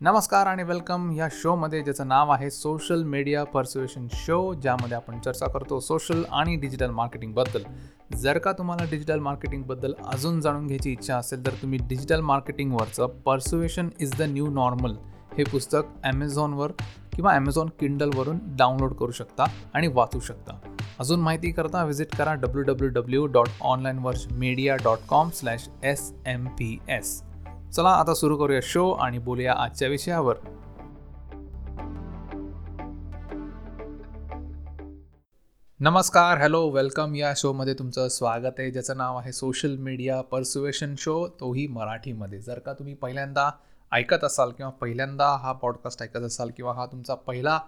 नमस्कार आणि वेलकम या शोमध्ये ज्याचं नाव आहे सोशल मीडिया पर्सुएशन शो ज्यामध्ये आपण चर्चा करतो सोशल आणि डिजिटल मार्केटिंगबद्दल जर का तुम्हाला डिजिटल मार्केटिंगबद्दल अजून जाणून घ्यायची इच्छा असेल तर तुम्ही digital मार्केटिंगवरचं persuasion is the new normal हे पुस्तक ॲमेझॉनवर किंवा ॲमेझॉन किंडलवरून डाउनलोड करू शकता आणि वाचू शकता. अजून माहिती करता व्हिजिट करा W W W dot online verge media dot com slash S M P S चला आता सुरू करूया शो आणि बोलूया आजच्या विषयावर. नमस्कार हॅलो वेलकम या शोमध्ये तुमचं स्वागत आहे. ज्याचं नाव आहे सोशल मीडिया पर्सुएशन शो तोही मराठीमध्ये. जर का तुम्ही पहिल्यांदा ऐकत असाल किंवा पहिल्यांदा हा पॉडकास्ट ऐकत असाल किंवा हा तुमचा पहिला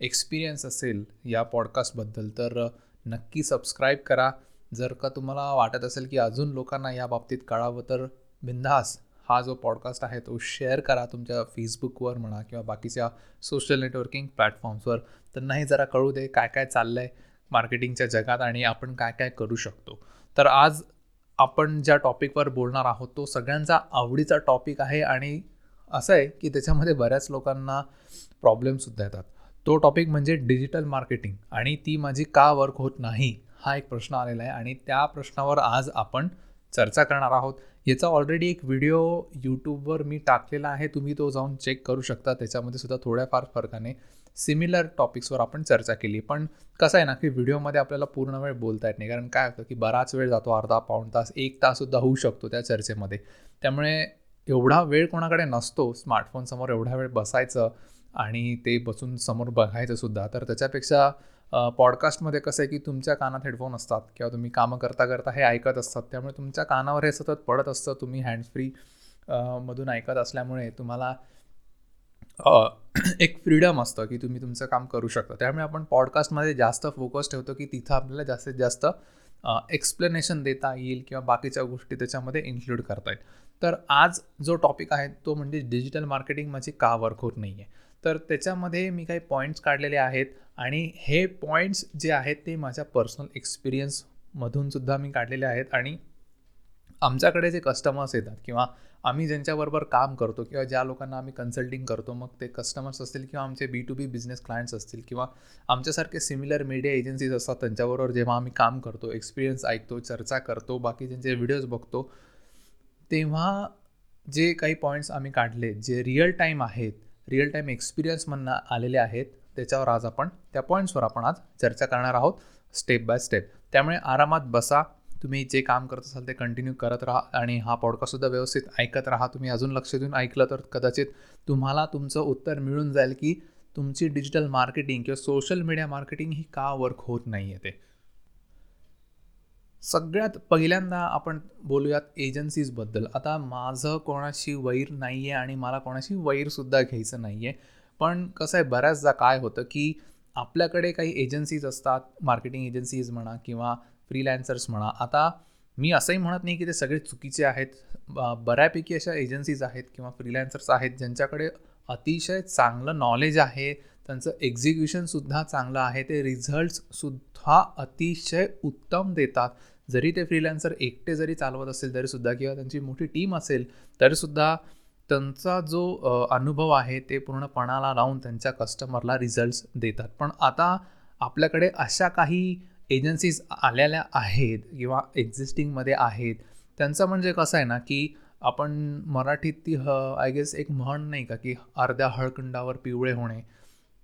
एक्सपिरियन्स असेल या पॉडकास्टबद्दल तर नक्की सबस्क्राईब करा. जर का तुम्हाला वाटत असेल की अजून लोकांना या बाबतीत कळावं तर बिंदास हा जो पॉडकास्ट आहे तो शेअर करा तुमच्या फेसबुकवर म्हणा किंवा बाकीच्या सोशल नेटवर्किंग प्लॅटफॉर्म्सवर त्यांनाही जरा कळू दे काय काय चाललं आहे मार्केटिंगच्या जगात आणि आपण काय काय करू शकतो. तर आज आपण ज्या टॉपिकवर बोलणार आहोत तो सगळ्यांचा आवडीचा टॉपिक आहे आणि असं आहे की त्याच्यामध्ये बऱ्याच लोकांना प्रॉब्लेमसुद्धा येतात. तो टॉपिक म्हणजे डिजिटल मार्केटिंग आणि ती माझी का वर्क होत नाही हा एक प्रश्न आलेला आहे आणि त्या प्रश्नावर आज आपण चर्चा करणार आहोत. याचा ऑलरेडी एक व्हिडिओ यूट्यूबवर मी टाकलेला आहे. तुम्ही तो जाऊन चेक करू शकता. त्याच्यामध्ये सुद्धा थोड्याफार फरकाने सिमिलर टॉपिक्सवर आपण चर्चा केली. पण कसं आहे ना की व्हिडिओमध्ये आपल्याला पूर्ण वेळ बोलता येत नाही. कारण काय होतं की बराच वेळ जातो अर्धा पाऊण तास एक ताससुद्धा होऊ शकतो त्या चर्चेमध्ये. त्यामुळे एवढा वेळ कोणाकडे नसतो स्मार्टफोनसमोर एवढा वेळ बसायचं आणि ते बसून समोर बघायचं सुद्धा तर त्याच्यापेक्षा पॉडकास्टमध्ये कसं आहे की तुमच्या कानात हेडफोन असतात किंवा तुम्ही कामं करता करता हे ऐकत असतात. त्यामुळे तुमच्या कानावर हे सतत पडत असतं. तुम्ही हँडफ्री फ्री मधून ऐकत असल्यामुळे तुम्हाला एक फ्रीडम असतं की तुम्ही तुमचं काम करू शकता. त्यामुळे आपण पॉडकास्टमध्ये जास्त फोकस ठेवतो की तिथं आपल्याला जास्तीत जास्त एक्सप्लेनेशन देता येईल किंवा बाकीच्या गोष्टी त्याच्यामध्ये इन्क्लूड करता येईल. तर आज जो टॉपिक आहे तो म्हणजे डिजिटल मार्केटिंग माझी का वर्क होत नाही आहे तर त्याच्यामध्ये मी काही पॉईंट्स काढलेले आहेत आणि हे पॉईंट्स जे आहेत ते माझ्या पर्सनल एक्सपिरियन्समधूनसुद्धा मी काढलेले आहेत आणि आमच्याकडे जे कस्टमर्स येतात किंवा आम्ही ज्यांच्याबरोबर काम करतो किंवा ज्या लोकांना आम्ही कन्सल्टिंग करतो मग ते कस्टमर्स असतील किंवा आमचे B to B business clients असतील किंवा आमच्यासारखे सिमिलर मीडिया एजन्सीज असतात त्यांच्याबरोबर जेव्हा आम्ही काम करतो एक्सपिरियन्स ऐकतो चर्चा करतो बाकी ज्यांचे व्हिडिओज बघतो तेव्हा जे काही पॉईंट्स आम्ही काढले जे रिअल टाईम आहेत रिअल टाईम एक्सपिरियन्समधनं आलेले आहेत. त्याच्यावर आज आपण त्या पॉईंट्सवर आपण आज चर्चा करणार आहोत स्टेप बाय स्टेप त्यामुळे आरामात बसा. तुम्ही जे काम करत असाल ते कंटिन्यू करत राहा आणि हा पॉडकास्टसुद्धा व्यवस्थित ऐकत राहा. तुम्ही अजून लक्ष देऊन ऐकलं तर कदाचित तुम्हाला तुमचं उत्तर मिळून जाईल की तुमची डिजिटल मार्केटिंग किंवा सोशल मीडिया मार्केटिंग ही का वर्क होत नाही आहे ते. सगळ्यात पहिल्यांदा आपण बोलूयात एजन्सीजबद्दल. आता माझं कोणाशी वैर नाही आहे आणि मला कोणाशी वैरसुद्धा घ्यायचं नाही आहे पण कसं आहे बऱ्याचदा काय होतं की आपल्याकडे काही एजन्सीज असतात मार्केटिंग एजन्सीज म्हणा किंवा फ्रीलॅन्सर्स म्हणा. आता मी असंही म्हणत नाही की ते सगळे चुकीचे आहेत. बऱ्यापैकी अशा एजन्सीज आहेत किंवा फ्रीलॅन्सर्स आहेत ज्यांच्याकडे अतिशय चांगलं नॉलेज आहे त्यांचं एक्झिक्युशनसुद्धा चांगलं आहे. ते रिझल्ट्ससुद्धा अतिशय उत्तम देतात. जरी ते फ्रीलॅन्सर एकटे जरी चालवत असेल तरीसुद्धा किंवा त्यांची मोठी टीम असेल तरीसुद्धा त्यांचा जो अनुभव आहे ते पूर्णपणाला लावून त्यांच्या कस्टमरला रिझल्ट्स देतात. पण आता आपल्याकडे अशा काही एजन्सीज आलेल्या आहेत किंवा एक्झिस्टिंगमध्ये आहेत. त्यांचं म्हणजे कसं आहे ना की आपण मराठीत ती ह आय गेस एक म्हण नाही का की अर्ध्या हळखंडावर पिवळे होणे.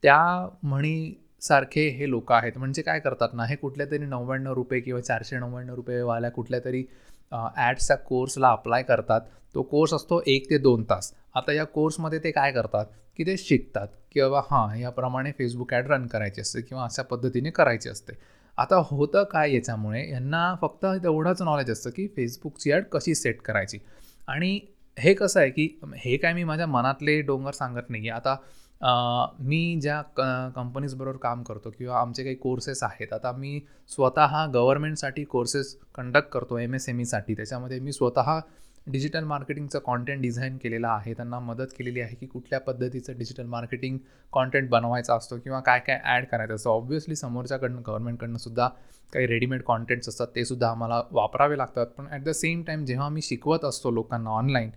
त्या म्हणीसारखे हे लोक आहेत. म्हणजे काय करतात ना हे कुठल्या तरी नव्याण्णव रुपये किंवा चारशे नव्याण्णव रुपयेवाल्या कुठल्या तरी ॲड्सच्या कोर्सला अप्लाय करतात. तो कोर्स असतो एक ते दोन तास. आता या कोर्समध्ये ते काय करतात की ते शिकतात किंवा हां याप्रमाणे फेसबुक ॲड रन करायची असते किंवा अशा पद्धतीने करायची असते. आता होतं काय याच्यामुळे यांना फक्त तेवढंच नॉलेज असतं की फेसबुकची ॲड कशी सेट करायची. आणि हे कसं आहे की हे काय मी माझ्या मनातले डोंगर सांगत नाही आहे आता मी ज्या क कंपनीजबरोबर काम करतो किंवा आमचे काही कोर्सेस आहेत आता मी स्वतः गव्हर्मेंटसाठी कोर्सेस कंडक्ट करतो एम एस एम ईसाठी. त्याच्यामध्ये मी स्वतः डिजिटल मार्केटिंगचं कॉन्टेंट डिझाईन केलेलं आहे. त्यांना मदत केलेली आहे की कुठल्या पद्धतीचं डिजिटल मार्केटिंग कॉन्टेंट बनवायचा असतो किंवा काय काय ॲड करायचं असतं. ऑब्व्हियसली समोरच्याकडनं गव्हर्नमेंटकडनं सुद्धा काही रेडीमेड कॉन्टेंट्स असतात ते सुद्धा आम्हाला वापरावे लागतात. पण ॲट द सेम टाईम जेव्हा मी शिकवत असतो लोकांना ऑनलाईन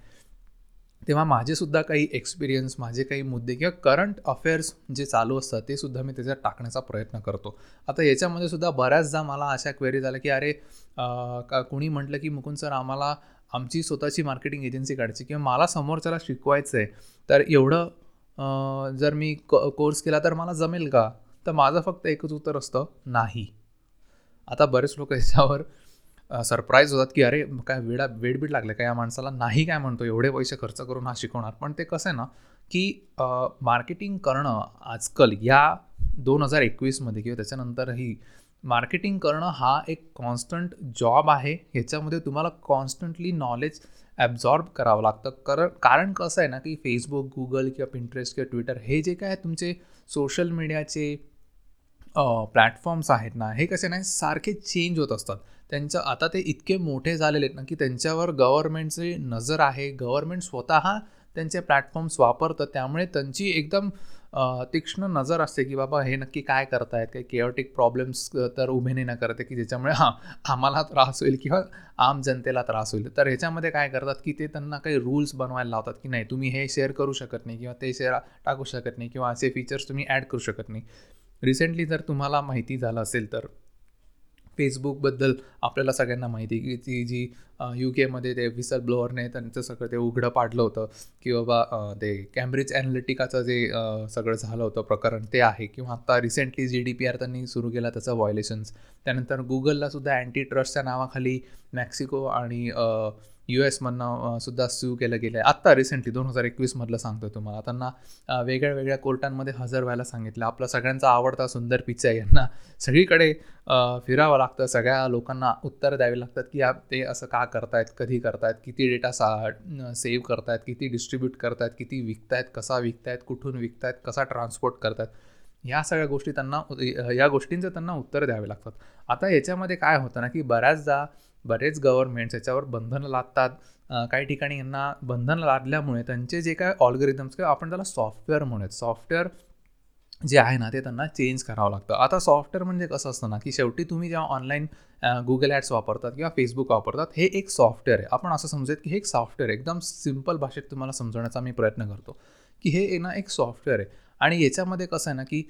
तेव्हा माझेसुद्धा काही एक्सपिरियन्स माझे काही मुद्दे किंवा करंट अफेअर्स जे चालू असतात ते सुद्धा मी त्याच्यात टाकण्याचा प्रयत्न करतो. आता याच्यामध्ये सुद्धा बऱ्याचदा मला अशा क्वेरी झाल्या की अरे का कुणी म्हटलं की मुकुंद सर आम्हाला आमची स्वतःची मार्केटिंग एजन्सी काढायची किंवा मला समोरच्याला शिकवायचं आहे तर एवढं जर मी क कोर्स केला तर मला जमेल का? तर माझं फक्त एकच उत्तर असतं नाही. आता बरेच लोक याच्यावर सरप्राईज होतात की अरे काय वेडा वेडबीड लागले का या माणसाला? नाही काय म्हणतो एवढे पैसे खर्च करून हा शिकवणार. पण ते कसं आहे ना की मार्केटिंग करणं आजकाल या दोन हजार एकवीसमध्ये किंवा त्याच्यानंतरही मार्केटिंग करणं हा एक कॉन्स्टंट जॉब आहे. ह्याच्यामध्ये तुम्हाला कॉन्स्टंटली नॉलेज ॲब्झॉर्ब करावं लागतं. कारण कारण कसं आहे ना की फेसबुक गुगल किंवा पिंटरेस्ट किंवा ट्विटर हे जे काय तुमचे सोशल मीडियाचे प्लॅटफॉर्म्स आहेत ना हे कसे नाही सारखे चेंज होत असतात. त्यांचं आता ते इतके मोठे झालेले आहेत ना की त्यांच्यावर गव्हर्नमेंटची नजर आहे. गव्हर्नमेंट स्वतः त्यांचे प्लॅटफॉर्म्स वापरतं. त्यामुळे त्यांची एकदम तीक्ष्ण नजर असते की बाबा हे नक्की काय करतायत? काही केअटिक प्रॉब्लेम्स तर उभे नाही ना करते की ज्याच्यामुळे हां आम्हाला त्रास होईल किंवा आम जनतेला त्रास होईल. तर ह्याच्यामध्ये काय करतात की ते त्यांना काही रूल्स बनवायला लावतात की नाही तुम्ही हे शेअर करू शकत नाही किंवा ते शेअर टाकू शकत नाही किंवा असे फीचर्स तुम्ही ॲड करू शकत नाही. रिसेंटली जर तुम्हाला माहिती झालं असेल तर फेसबुकबद्दल आपल्याला सगळ्यांना माहिती की ती जी यू केमध्ये ते विसल ब्लोअरने त्यांचं सगळं ते उघडं पाडलं होतं की बाबा ते कॅम्ब्रिज ॲनालिटिकाचं जे सगळं झालं होतं प्रकरण ते आहे किंवा आता recently G D P R त्यांनी सुरू केला त्याचं व्हायलेशन्स त्यानंतर गुगललासुद्धा अँटी ट्रस्टच्या नावाखाली मॅक्सिको आणि यू एसमधनं सुद्धा स्यू केलं गेलं आहे आत्ता रिसेंटली दोन हजार एकवीसमधलं सांगतो तुम्हाला. त्यांना वेगळ्या वेगळ्या कोर्टांमध्ये हजर व्हायला सांगितलं. आपला सगळ्यांचा आवडता सुंदर पिच्चा यांना. सगळीकडे फिरावं लागतं. सगळ्या लोकांना उत्तर द्यावी लागतात की ते असं का करतायत? कधी करतायत? किती डेटा सा सेव्ह करतायत? किती डिस्ट्रीब्यूट करतायत? किती विकतायत? कसा विकतायत? कुठून विकतायत? कसा ट्रान्सपोर्ट करतायत? ह्या सगळ्या गोष्टी त्यांना या गोष्टींचं त्यांना उत्तर द्यावे लागतात. आता याच्यामध्ये काय होतं ना की बऱ्याचदा बरेच गव्हर्नमेंट्स याच्यावर बंधनं लादतात. काही ठिकाणी यांना बंधन लादल्यामुळे त्यांचे जे काय ऑल्गोरिदम्स किंवा आपण त्याला सॉफ्टवेअर म्हणूयात. सॉफ्टवेअर जे आहे ना ते त्यांना चेंज करावं लागतं. आता सॉफ्टवेअर म्हणजे कसं असतं ना की शेवटी तुम्ही जेव्हा ऑनलाईन गुगल ॲड्स वापरतात किंवा फेसबुक वापरतात हे एक सॉफ्टवेअर आहे. आपण असं समजूयात की हे एक सॉफ्टवेअर एकदम सिंपल भाषेत तुम्हाला समजवण्याचा मी प्रयत्न करतो की हे ना एक सॉफ्टवेअर आहे. आणि याच्यामध्ये कसं आहे ना की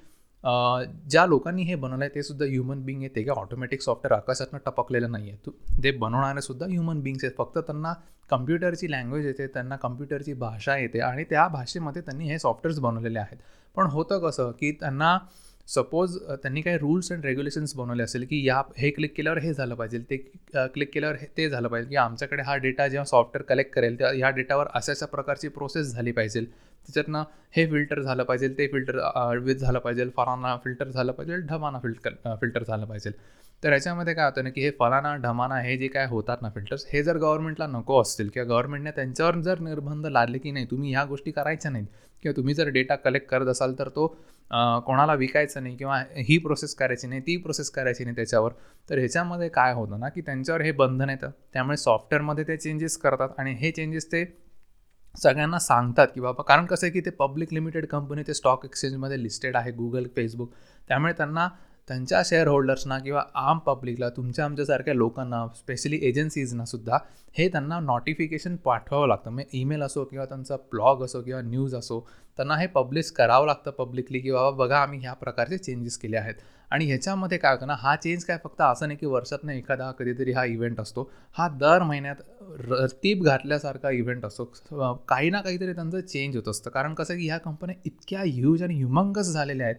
ज्या लोकांनी हे बनवलं आहे ते सुद्धा ह्युमन बिंग आहे ते काय ऑटोमॅटिक सॉफ्टवेअर आकाशातनं टपकलेलं नाही आहे तू ते बनवणारे सुद्धा ह्युमन बिंग्स आहेत. फक्त त्यांना कम्प्युटरची लँग्वेज येते त्यांना कम्प्युटरची भाषा येते आणि त्या भाषेमध्ये त्यांनी हे सॉफ्टवेअर्स बनवलेले आहेत. पण होतं कसं की त्यांना सपोज त्यांनी काही रूल्स अँड रेग्युलेशन्स बनवले असेल की या हे क्लिक केल्यावर हे झालं पाहिजे ते क्लिक केल्यावर हे ते झालं पाहिजे. की आमच्याकडे हा डेटा जेव्हा सॉफ्टवेअर कलेक्ट करेल त्या ह्या डेटावर अशा अशा प्रकारची प्रोसेस झाली पाहिजे. त्याच्यातनं हे फिल्टर झालं पाहिजे ते फिल्टर विथ झालं पाहिजे फलाना फिल्टर झालं पाहिजे ढमाना फिल्टर फिल्टर झालं पाहिजे. तर याच्यामध्ये काय होतं ना की हे फलाना ढमाना हे जे काय होतात ना फिल्टर्स हे जर गव्हर्नमेंटला नको असतील किंवा गव्हर्नमेंटने त्यांच्यावर जर निर्बंध लादले की नाही तुम्ही ह्या गोष्टी करायच्या नाहीत किंवा तुम्ही जर डेटा कलेक्ट करत असाल तर तो कोणाला विकायचा नाही किंवा ही प्रोसेस करायची नाही ती प्रोसेस करायची नाही त्याच्यावर तर ह्याच्यामध्ये काय होतं ना की त्यांच्यावर हे बंधन येतं. त्यामुळे सॉफ्टवेअरमध्ये ते चेंजेस करतात आणि हे चेंजेस ते सगळ्यांना सांगतात की बाबा कारण कसं आहे की ते पब्लिक लिमिटेड कंपनी ते स्टॉक एक्सचेंजमध्ये लिस्टेड आहे गुगल फेसबुक त्यामुळे त्यांना त्यांच्या शेअर होल्डर्सना किंवा आम पब्लिकला तुमच्या आमच्यासारख्या लोकांना स्पेशली एजन्सीजना सुद्धा हे त्यांना नोटिफिकेशन पाठवावं लागतं. म्हणजे ईमेल असो किंवा त्यांचा ब्लॉग असो किंवा न्यूज असो त्यांना हे पब्लिश करावं लागतं पब्लिकली की बाबा बघा आम्ही ह्या प्रकारचे चेंजेस केले आहेत. आणि ह्याच्यामध्ये काय होतं ना हा चेंज काय फक्त असं नाही की वर्षातनं एखादा कधीतरी हा इव्हेंट असतो. हा दर महिन्यात रतीब घातल्यासारखा इव्हेंट असतो. काही ना काहीतरी त्यांचं चेंज होत असतं. कारण कसं की ह्या कंपन्या इतक्या ह्यूज आणि ह्युमंगस झालेल्या आहेत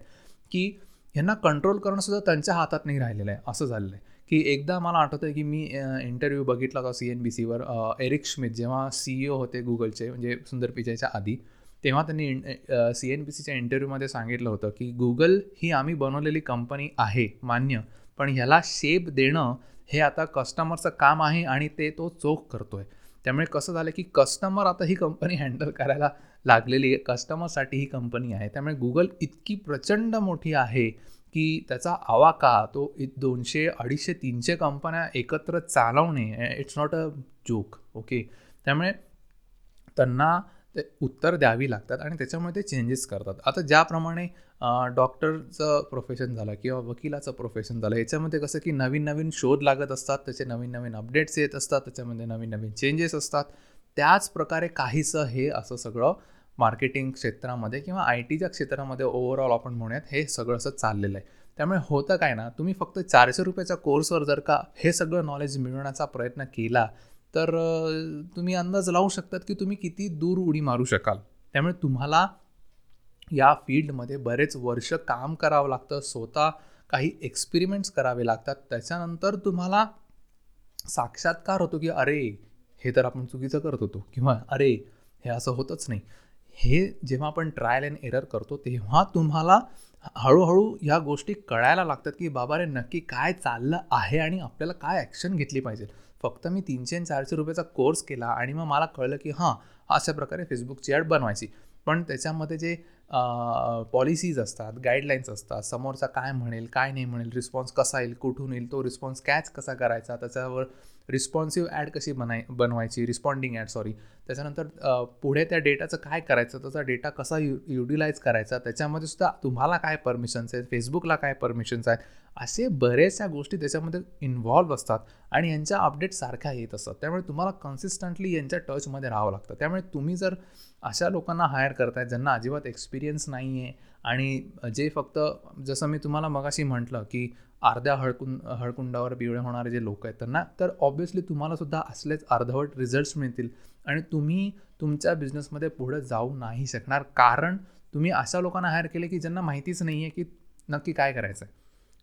की यांना कंट्रोल करणंसुद्धा त्यांच्या हातात नाही राहिलेलं आहे. असं झालेलं आहे. की एकदा मला आठवतं आहे की मी इंटरव्ह्यू बघितला होता सी एन बी सीवर एरिक स्मिथ जेव्हा सी ई ओ होते गुगलचे म्हणजे सुंदर पिचायच्या आधी तेव्हा त्यांनी सी एन बी सीच्या इंटरव्ह्यूमध्ये सांगितलं होतं की गुगल ही आम्ही बनवलेली कंपनी आहे मान्य पण ह्याला शेप देणं हे आता कस्टमरचं काम आहे आणि ते तो चोख करतो आहे त्यामुळे कसं झालं की कस्टमर आता ही कंपनी हँडल करायला लागलेली कस्टमरसाठी ही कंपनी आहे. त्यामुळे गुगल इतकी प्रचंड मोठी आहे की त्याचा आवाका तो दोनशे अडीचशे तीनशे कंपन्या एकत्र चालवणे it's not a joke okay त्यामुळे त्यांना ते उत्तर द्यावी लागतात आणि त्याच्यामुळे ते चेंजेस करतात. आता ज्याप्रमाणे डॉक्टरचं प्रोफेशन झालं किंवा वकिलाचं प्रोफेशन झालं याच्यामध्ये कसं की नवीन नवीन शोध लागत असतात त्याचे नवीन नवीन अपडेट्स येत असतात त्याच्यामध्ये नवीन नवीन चेंजेस असतात. त्याच प्रकारे काहीसं हे असं सगळं मार्केटिंग क्षेत्रामध्ये किंवा आय टीच्या क्षेत्रामध्ये ओव्हरऑल आपण म्हणूयात हे सगळं असं चाललेलं आहे. त्यामुळे होतं काय ना तुम्ही फक्त चारशे रुपयाच्या कोर्सवर जर का हे सगळं नॉलेज मिळवण्याचा प्रयत्न केला तर तुम्ही अंदाज लावू शकतात की तुम्ही किती दूर उडी मारू शकाल. त्यामुळे तुम्हाला या फील्डमध्ये बरेच वर्ष काम करावं लागतं स्वतः काही एक्सपेरिमेंट्स करावे लागतात. त्याच्यानंतर तुम्हाला साक्षात्कार होतो की अरे हे तर आपण चुकीचं करत होतो. किंवा अरे हे असं होतच नाही. हे जेव्हा आपण ट्रायल अँड एरर करतो तेव्हा तुम्हाला हळूहळू ह्या गोष्टी कळायला लागतात की बाबा रे नक्की काय चाललं आहे आणि आपल्याला काय ॲक्शन घेतली पाहिजे. फक्त मी तीनशे आणि चारशे रुपयाचा कोर्स केला आणि मग मला कळलं की हां अशा प्रकारे फेसबुकची ॲड बनवायची. पण त्याच्यामध्ये जे पॉलिसीज असतात गाईडलाईन्स असतात समोरचा काय म्हणेल काय नाही म्हणेल रिस्पॉन्स कसा येईल कुठून येईल तो रिस्पॉन्स कॅच कसा करायचा त्याच्यावर रिस्पॉन्सिव्ह ॲड कशी बनाय बनवायची? रिस्पॉन्डिंग ॲड सॉरी त्याच्यानंतर पुढे त्या डेटाचं काय करायचं? त्याचा डेटा कसा यु युटिलाइज करायचा? त्याच्यामध्ये सुद्धा तुम्हाला काय परमिशन्स आहेत? फेसबुकला काय परमिशन्स आहेत? असे बऱ्याचशा गोष्टी त्याच्यामध्ये इन्व्हॉल्व असतात आणि यांच्या अपडेट सारख्या येत असतात. त्यामुळे तुम्हाला कन्सिस्टंटली यांच्या टचमध्ये राहावं लागतं. त्यामुळे तुम्ही जर अशा लोकांना हायर करताय ज्यांना अजिबात एक्सपिरियन्स नाही आहे आणि जे फक्त जसं मी तुम्हाला मगाशी म्हटलं की अर्ध्या हळकुं हळकुंडावर पिवळे होणारे जे लोक आहेत त्यांना तर ऑब्व्हियसली तुम्हाला सुद्धा असलेच अर्धवट रिझल्ट्स मिळतील. आणि तुम्ही तुमच्या बिझनेसमध्ये पुढे जाऊ नाही शकणार. कारण तुम्ही अशा लोकांना हायर केले की ज्यांना माहितीच नाही आहे की नक्की काय करायचं आहे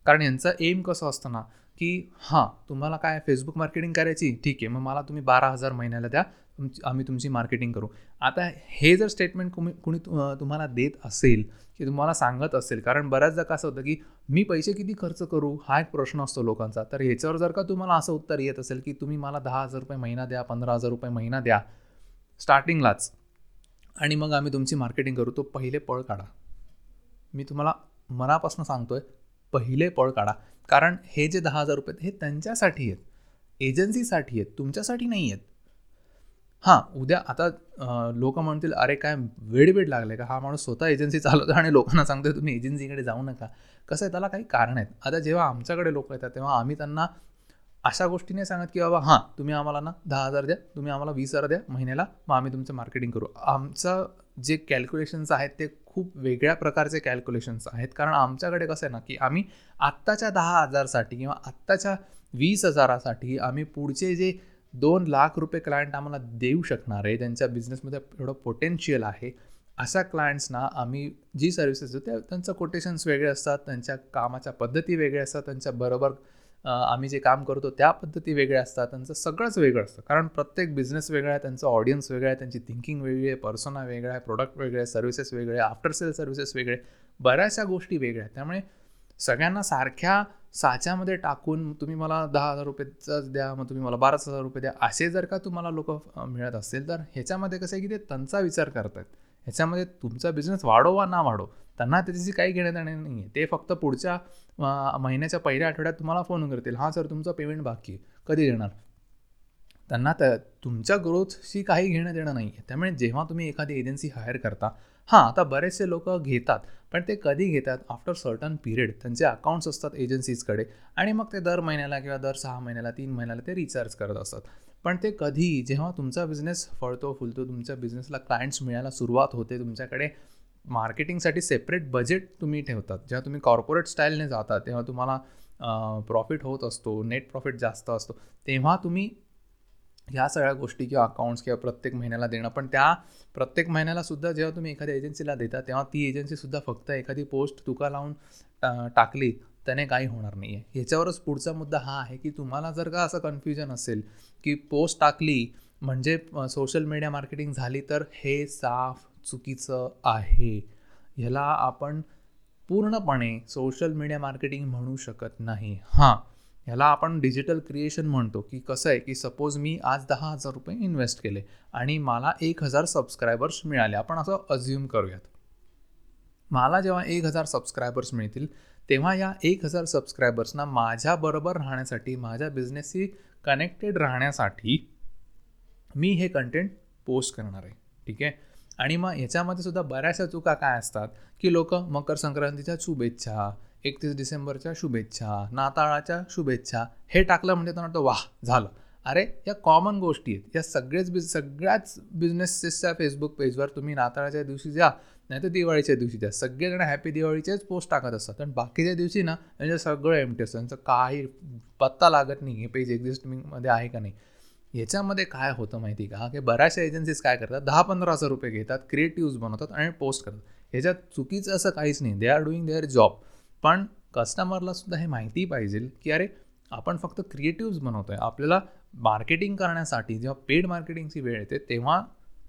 कारण यांचं एम कसं असतं ना की हां तुम्हाला काय फेसबुक मार्केटिंग करायची? ठीक आहे मग मला तुम्ही बारा हजार महिन्याला द्या. तुमची आम्ही तुमची मार्केटिंग करू. आता हे जर स्टेटमेंट कुणी कुणी तुम्हाला देत असेल की तुम्हाला सांगत असेल. कारण बऱ्याचदा कसं होतं की मी पैसे किती खर्च करू हा एक प्रश्न असतो लोकांचा. तर ह्याच्यावर जर का तुम्हाला असं उत्तर येत असेल की तुम्ही मला दहा हजार रुपये महिना द्या पंधरा हजार रुपये महिना द्या स्टार्टिंगलाच. आणि मग आम्ही तुमची मार्केटिंग करू तो पहिले पळ काढा. मी तुम्हाला मनापासून सांगतो आहे पहिले पळ काढा. कारण हे जे दहा हजार रुपये हे त्यांच्यासाठी आहेत. एजन्सीसाठी आहेत तुमच्यासाठी नाही आहेत. हां उद्या आता लोक म्हणतील अरे काय वेळ वेळ लागले का? हा माणूस स्वतः एजन्सी चालवतो आणि लोकांना सांगतो तुम्ही एजन्सीकडे जाऊ नका. कसं आहे त्याला काही कारण आहेत. आता जेव्हा आमच्याकडे लोक येतात तेव्हा आम्ही त्यांना अशा गोष्टीने सांगत की बाबा हां तुम्ही आम्हाला ना दहा हजार द्या तुम्ही आम्हाला वीस हजार द्या महिन्याला मग आम्ही तुमचं मार्केटिंग करू. आमचं जे कॅल्क्युलेशन्स आहेत ते खूप वेगळ्या प्रकारचे कॅल्क्युलेशन्स आहेत. कारण आमच्याकडे कसं आहे ना की आम्ही आत्ताच्या दहा हजारसाठी किंवा आत्ताच्या वीस हजारासाठी आम्ही पुढचे जे दोन लाख रुपये क्लायंट आम्हाला देऊ शकणार आहे. त्यांच्या बिझनेसमध्ये एवढं पोटेन्शियल आहे. अशा क्लायंट्सना आम्ही जी सर्व्हिसेस देतो त्या त्यांचं कोटेशन्स वेगळे असतात त्यांच्या कामाच्या पद्धती वेगळ्या असतात त्यांच्याबरोबर आम्ही जे काम करतो त्या पद्धती वेगळ्या असतात त्यांचं सगळंच वेगळं असतं. कारण प्रत्येक बिझनेस वेगळा आहे त्यांचं ऑडियन्स वेगळं आहे त्यांची थिंकिंग वेगळी आहे पर्सोना वेगळा आहे प्रोडक्ट वेगळे आहे सर्व्हिसेस वेगळे आफ्टर सेल सर्व्हिसेस वेगळे बऱ्याचशा गोष्टी वेगळ्या आहेत. त्यामुळे सगळ्यांना सारख्या साच्यामध्ये टाकून तुम्ही मला दहा हजार रुपयेचाच द्या मग तुम्ही मला बाराच हजार रुपये द्या असे जर का तुम्हाला लोक मिळत असतील तर ह्याच्यामध्ये कसं आहे की ते त्यांचा विचार करतात. ह्याच्यामध्ये तुमचा बिझनेस वाढो वा ना वाढो त्यांना त्याची काही घेण्यात येणार नाही आहे ते फक्त पुढच्या महिन्याच्या पहिल्या आठवड्यात तुम्हाला फोन करतील हां सर तुमचं पेमेंट बाकी आहे. कधी देणार त्यांना त्या तुमच्या ग्रोथशी काही घेणं देणं नाही आहे त्यामुळे जेव्हा तुम्ही एखादी एजन्सी हायर करता हां आता बरेचसे लोक घेतात पण ते कधी घेतात? आफ्टर सर्टन पिरियड त्यांचे अकाउंट्स असतात एजन्सीजकडे आणि मग ते दर महिन्याला किंवा दर सहा महिन्याला तीन महिन्याला ते रिचार्ज करत असतात. पण ते कधी जेव्हा तुमचा बिझनेस फळतो फुलतो तुमच्या बिझनेसला क्लायंट्स मिळायला सुरुवात होते तुमच्याकडे मार्केटिंगसाठी सेपरेट बजेट तुम्ही ठेवतात. जेव्हा तुम्ही कॉर्पोरेट स्टाईलने जाता तेव्हा तुम्हाला प्रॉफिट होत असतो नेट प्रॉफिट जास्त असतो. तेव्हा तुम्ही ह्या सगळ्या गोष्टी किंवा अकाउंट्स किंवा प्रत्येक महिन्याला देणं. पण त्या प्रत्येक महिन्याला सुद्धा जेव्हा तुम्ही एखाद्या एजन्सीला देता तेव्हा ती एजन्सीसुद्धा फक्त एखादी पोस्ट तुका लावून टाकली त्याने काही होणार नाही आहे ह्याच्यावरच पुढचा मुद्दा हा आहे की तुम्हाला जर का असं कन्फ्युजन असेल की पोस्ट टाकली म्हणजे सोशल मीडिया मार्केटिंग झाली तर हे साफ चुकीचं आहे. ह्याला आपण पूर्णपणे सोशल मीडिया मार्केटिंग म्हणू शकत नाही. हां. ह्याला आपण डिजिटल क्रिएशन म्हणतो की कसं आहे की सपोज मी आज दहा हजार रुपये इन्व्हेस्ट केले आणि मला एक हजार सबस्क्रायबर्स मिळाले. आपण असं अज्युम करूयात. मला जेव्हा एक हजार सबस्क्रायबर्स मिळतील तेव्हा या एक हजार सबस्क्रायबर्सना माझ्याबरोबर राहण्यासाठी माझ्या बिझनेसशी कनेक्टेड राहण्यासाठी मी हे कंटेंट पोस्ट करणार आहे. ठीक आहे? आणि मग ह्याच्यामध्ये सुद्धा बऱ्याचशा चुका काय असतात? की लोक मकर संक्रांतीच्या शुभेच्छा एकतीस डिसेंबरच्या शुभेच्छा नाताळाच्या शुभेच्छा. हे टाकलं म्हणजे त्यांना वाटतं वाह झालं. अरे या कॉमन गोष्टी आहेत. या सगळेच बिझ सगळ्याच बिझनेसेसच्या फेसबुक पेजवर तुम्ही नाताळाच्या दिवशी जा नाही तर दिवाळीच्या दिवशी द्या सगळेजण हॅपी दिवाळीचेच पोस्ट टाकत असतात. पण बाकीच्या दिवशी ना म्हणजे सगळं एमटी असतं. त्यांचं काही पत्ता लागत नाही. हे पेज एक्झिस्टिंगमध्ये आहे का नाही? याच्यामध्ये काय होतं माहिती का? की बऱ्याचशा एजन्सीज काय करतात? दहा पंधरा हजार रुपये घेतात क्रिएटिव्ज बनवतात आणि पोस्ट करतात. ह्याच्यात चुकीचं असं काहीच नाही. They are doing their job पण कस्टमरला सुद्धा हे माहिती पाहिजे की अरे आपण फक्त क्रिएटिव्ज बनवतो आहे आपल्याला मार्केटिंग करण्यासाठी जेव्हा पेड मार्केटिंगची वेळ येते तेव्हा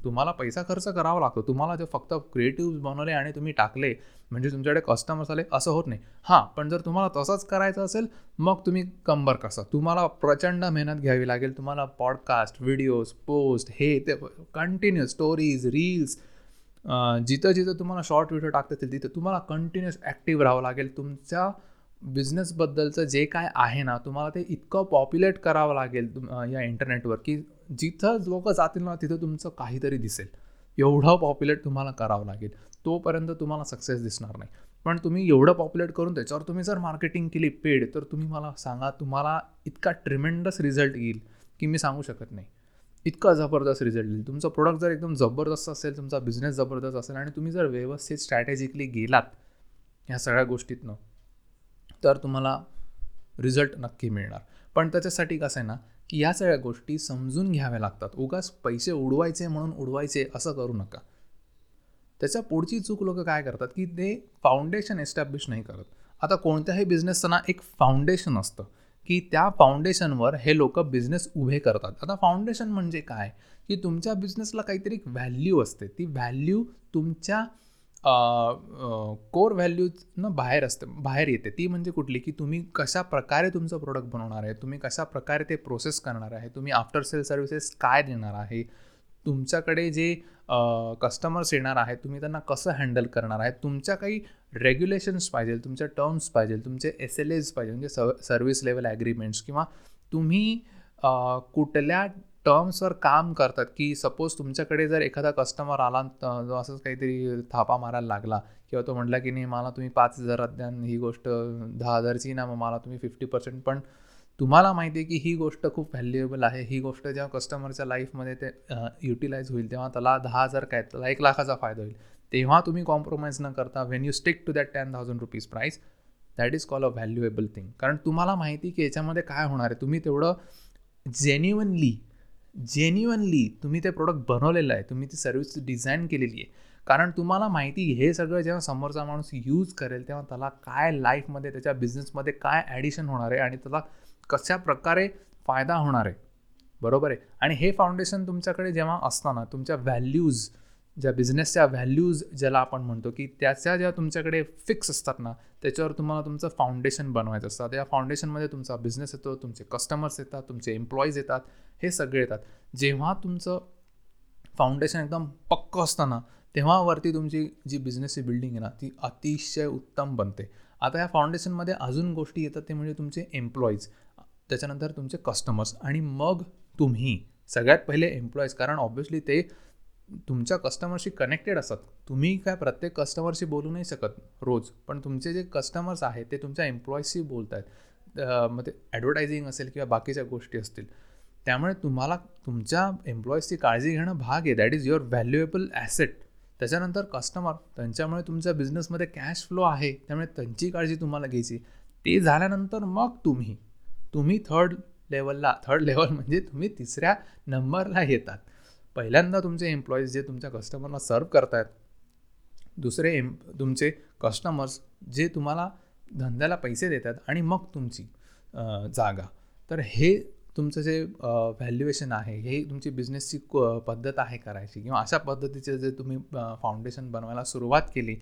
तुम्हाला पैसा खर्च करावा लागतो. तुम्हाला जे फक्त क्रिएटिव्ह बनवले आणि तुम्ही टाकले म्हणजे तुमच्याकडे कस्टमर्स आले असं होत नाही. हां पण जर तुम्हाला तसंच करायचं असेल मग तुम्ही कंबर कसा? तुम्हाला प्रचंड मेहनत घ्यावी लागेल. तुम्हाला पॉडकास्ट व्हिडिओज पोस्ट हे ते कंटिन्यू स्टोरीज रील्स जिथं जिथं तुम्हाला शॉर्ट व्हिडिओ टाकता येतील तिथं तुम्हाला कंटिन्युअस ॲक्टिव्ह राहावं लागेल. तुमच्या बिझनेसबद्दलचं जे काय आहे ना तुम्हाला ते इतकं पॉप्युलेट करावं लागेल या इंटरनेटवर की जिथं लोक जातील ना तिथं तुमचं काहीतरी दिसेल. एवढं पॉप्युलेट तुम्हाला करावं लागेल. तोपर्यंत तुम्हाला सक्सेस दिसणार नाही. पण तुम्ही एवढं पॉप्युलेट करून त्याच्यावर तुम्ही जर मार्केटिंग केली पेड तर तुम्ही मला सांगा तुम्हाला इतका ट्रिमेंडस रिझल्ट येईल की मी सांगू शकत नाही. इतका जबरदस्त रिझल्ट येईल. तुमचं प्रोडक्ट जर एकदम जबरदस्त असेल तुमचा बिझनेस जबरदस्त असेल आणि तुम्ही जर व्यवस्थित स्ट्रॅटेजिकली गेलात ह्या सगळ्या गोष्टीतनं तर तुम्हाला रिझल्ट नक्की मिळणार. पण त्याच्यासाठी कसं आहे ना की या सगळ्या गोष्टी समजून घ्याव्या लागतात. उगाच पैसे उडवायचे म्हणून उडवायचे असं करू नका. त्याच्या पुढची चूक लोक काय करतात की ते फाउंडेशन एस्टॅब्लिश नाही करत. आता कोणत्याही बिझनेसचं ना एक फाउंडेशन असतं. की त्या फाउंडेशनवर हे लोक बिझनेस उभे करतात. आता फाउंडेशन म्हणजे काय? की तुमच्या बिझनेसला काहीतरी व्हॅल्यू असते. ती व्हॅल्यू तुमच्या कोर व्हॅल्यूजनं बाहेर असते बाहेर येते. ती म्हणजे कुठली? की तुम्ही कशा प्रकारे तुमचं प्रोडक्ट बनवणार आहे? तुम्ही कशा प्रकारे ते प्रोसेस करणार आहे? तुम्ही आफ्टर सेल सर्व्हिसेस काय देणार आहे? तुमच्याकडे जे कस्टमर्स येणार आहेत तुम्ही त्यांना कसं हँडल करणार आहे? तुमच्या काही रेग्युलेशन्स पाहिजे तुमच्या टर्म्स पाहिजे तुमचे एस एल एज पाहिजे म्हणजे स सर्व्हिस लेवल ॲग्रीमेंट्स किंवा तुम्ही कुठल्या टर्म्सवर काम करतात की सपोज तुमच्याकडे जर एखादा कस्टमर आला जो असंच काहीतरी थापा मारायला लागला किंवा तो म्हटला की नाही मला तुम्ही पाच हजारात द्या ही गोष्ट दहा हजारची ना मग मला तुम्ही फिफ्टी पर्सेंट पण तुम्हाला माहिती आहे की ही गोष्ट खूप व्हॅल्युएबल आहे. ही गोष्ट जेव्हा कस्टमरच्या लाईफमध्ये ते युटिलाइज होईल तेव्हा त्याला दहा हजार काय त्याला एक लाखाचा फायदा होईल. तेव्हा तुम्ही कॉम्प्रोमाइज न करता when you stick to that ten thousand rupees price that is call a valuable thing कारण तुम्हाला माहिती की याच्यामध्ये काय होणार आहे? तुम्ही तेवढं जेन्युअनली जेन्युअनली तुम्ही ते प्रोडक्ट बनवलेलं आहे. तुम्ही ती सर्व्हिस डिझाईन केलेली आहे. कारण तुम्हाला माहिती हे सगळं जेव्हा समोरचा माणूस यूज करेल तेव्हा त्याला काय लाईफमध्ये त्याच्या बिझनेसमध्ये काय ॲडिशन होणार आहे आणि त्याला कशा प्रकारे फायदा होणार आहे? बरोबर आहे? आणि हे फाउंडेशन तुमच्याकडे जेव्हा असताना तुमच्या व्हॅल्यूज ज्या बिझनेसच्या व्हॅल्यूज ज्याला आपण म्हणतो की त्याच्या ज्या तुमच्याकडे फिक्स असतात ना त्याच्यावर तुम्हाला तुमचं फाउंडेशन बनवायचं असतं. त्या फाउंडेशनमध्ये तुमचा बिझनेस येतो तुमचे कस्टमर्स येतात तुमचे एम्प्लॉईज येतात हे सगळे येतात. जेव्हा तुमचं फाउंडेशन एकदम पक्क असतं ना तेव्हा वरती तुमची जी बिझनेसची बिल्डिंग आहे ना ती अतिशय उत्तम बनते. आता या फाउंडेशनमध्ये अजून गोष्टी येतात ते म्हणजे तुमचे एम्प्लॉईज त्याच्यानंतर तुमचे कस्टमर्स आणि मग तुम्ही. सगळ्यात पहिले एम्प्लॉईज कारण ऑब्व्हियसली ते तुमच्या कस्टमरशी कनेक्टेड असतात तुम्ही काय प्रत्येक कस्टमरशी बोलू नाही शकत रोज पण तुमचे जे कस्टमर्स आहेत ते तुमच्या एम्प्लॉईजशी बोलत आहेत मग ते ॲडव्हर्टायझिंग असेल किंवा बाकीच्या गोष्टी असतील त्यामुळे तुम्हाला तुमच्या एम्प्लॉईजची काळजी घेणं भाग आहे. That is your valuable asset त्याच्यानंतर कस्टमर त्यांच्यामुळे तुमच्या बिझनेसमध्ये कॅश फ्लो आहे त्यामुळे त्यांची काळजी तुम्हाला घ्यायची. ते झाल्यानंतर मग तुम्ही तुम्ही थर्ड लेवलला थर्ड लेवल म्हणजे तुम्ही तिसऱ्या नंबरला येतात. पहिल्यांदा तुमचे एम्प्लॉईज जे तुमच्या कस्टमरला सर्व करतायत दुसरे एम तुमचे कस्टमर्स जे तुम्हाला धंद्याला पैसे देतात आणि मग तुमची जागा. तर हे तुमचं जे व्हॅल्युएशन आहे हे तुमची बिझनेसची पद्धत आहे करायची किंवा अशा पद्धतीचे जे तुम्ही फाउंडेशन बनवायला सुरुवात केली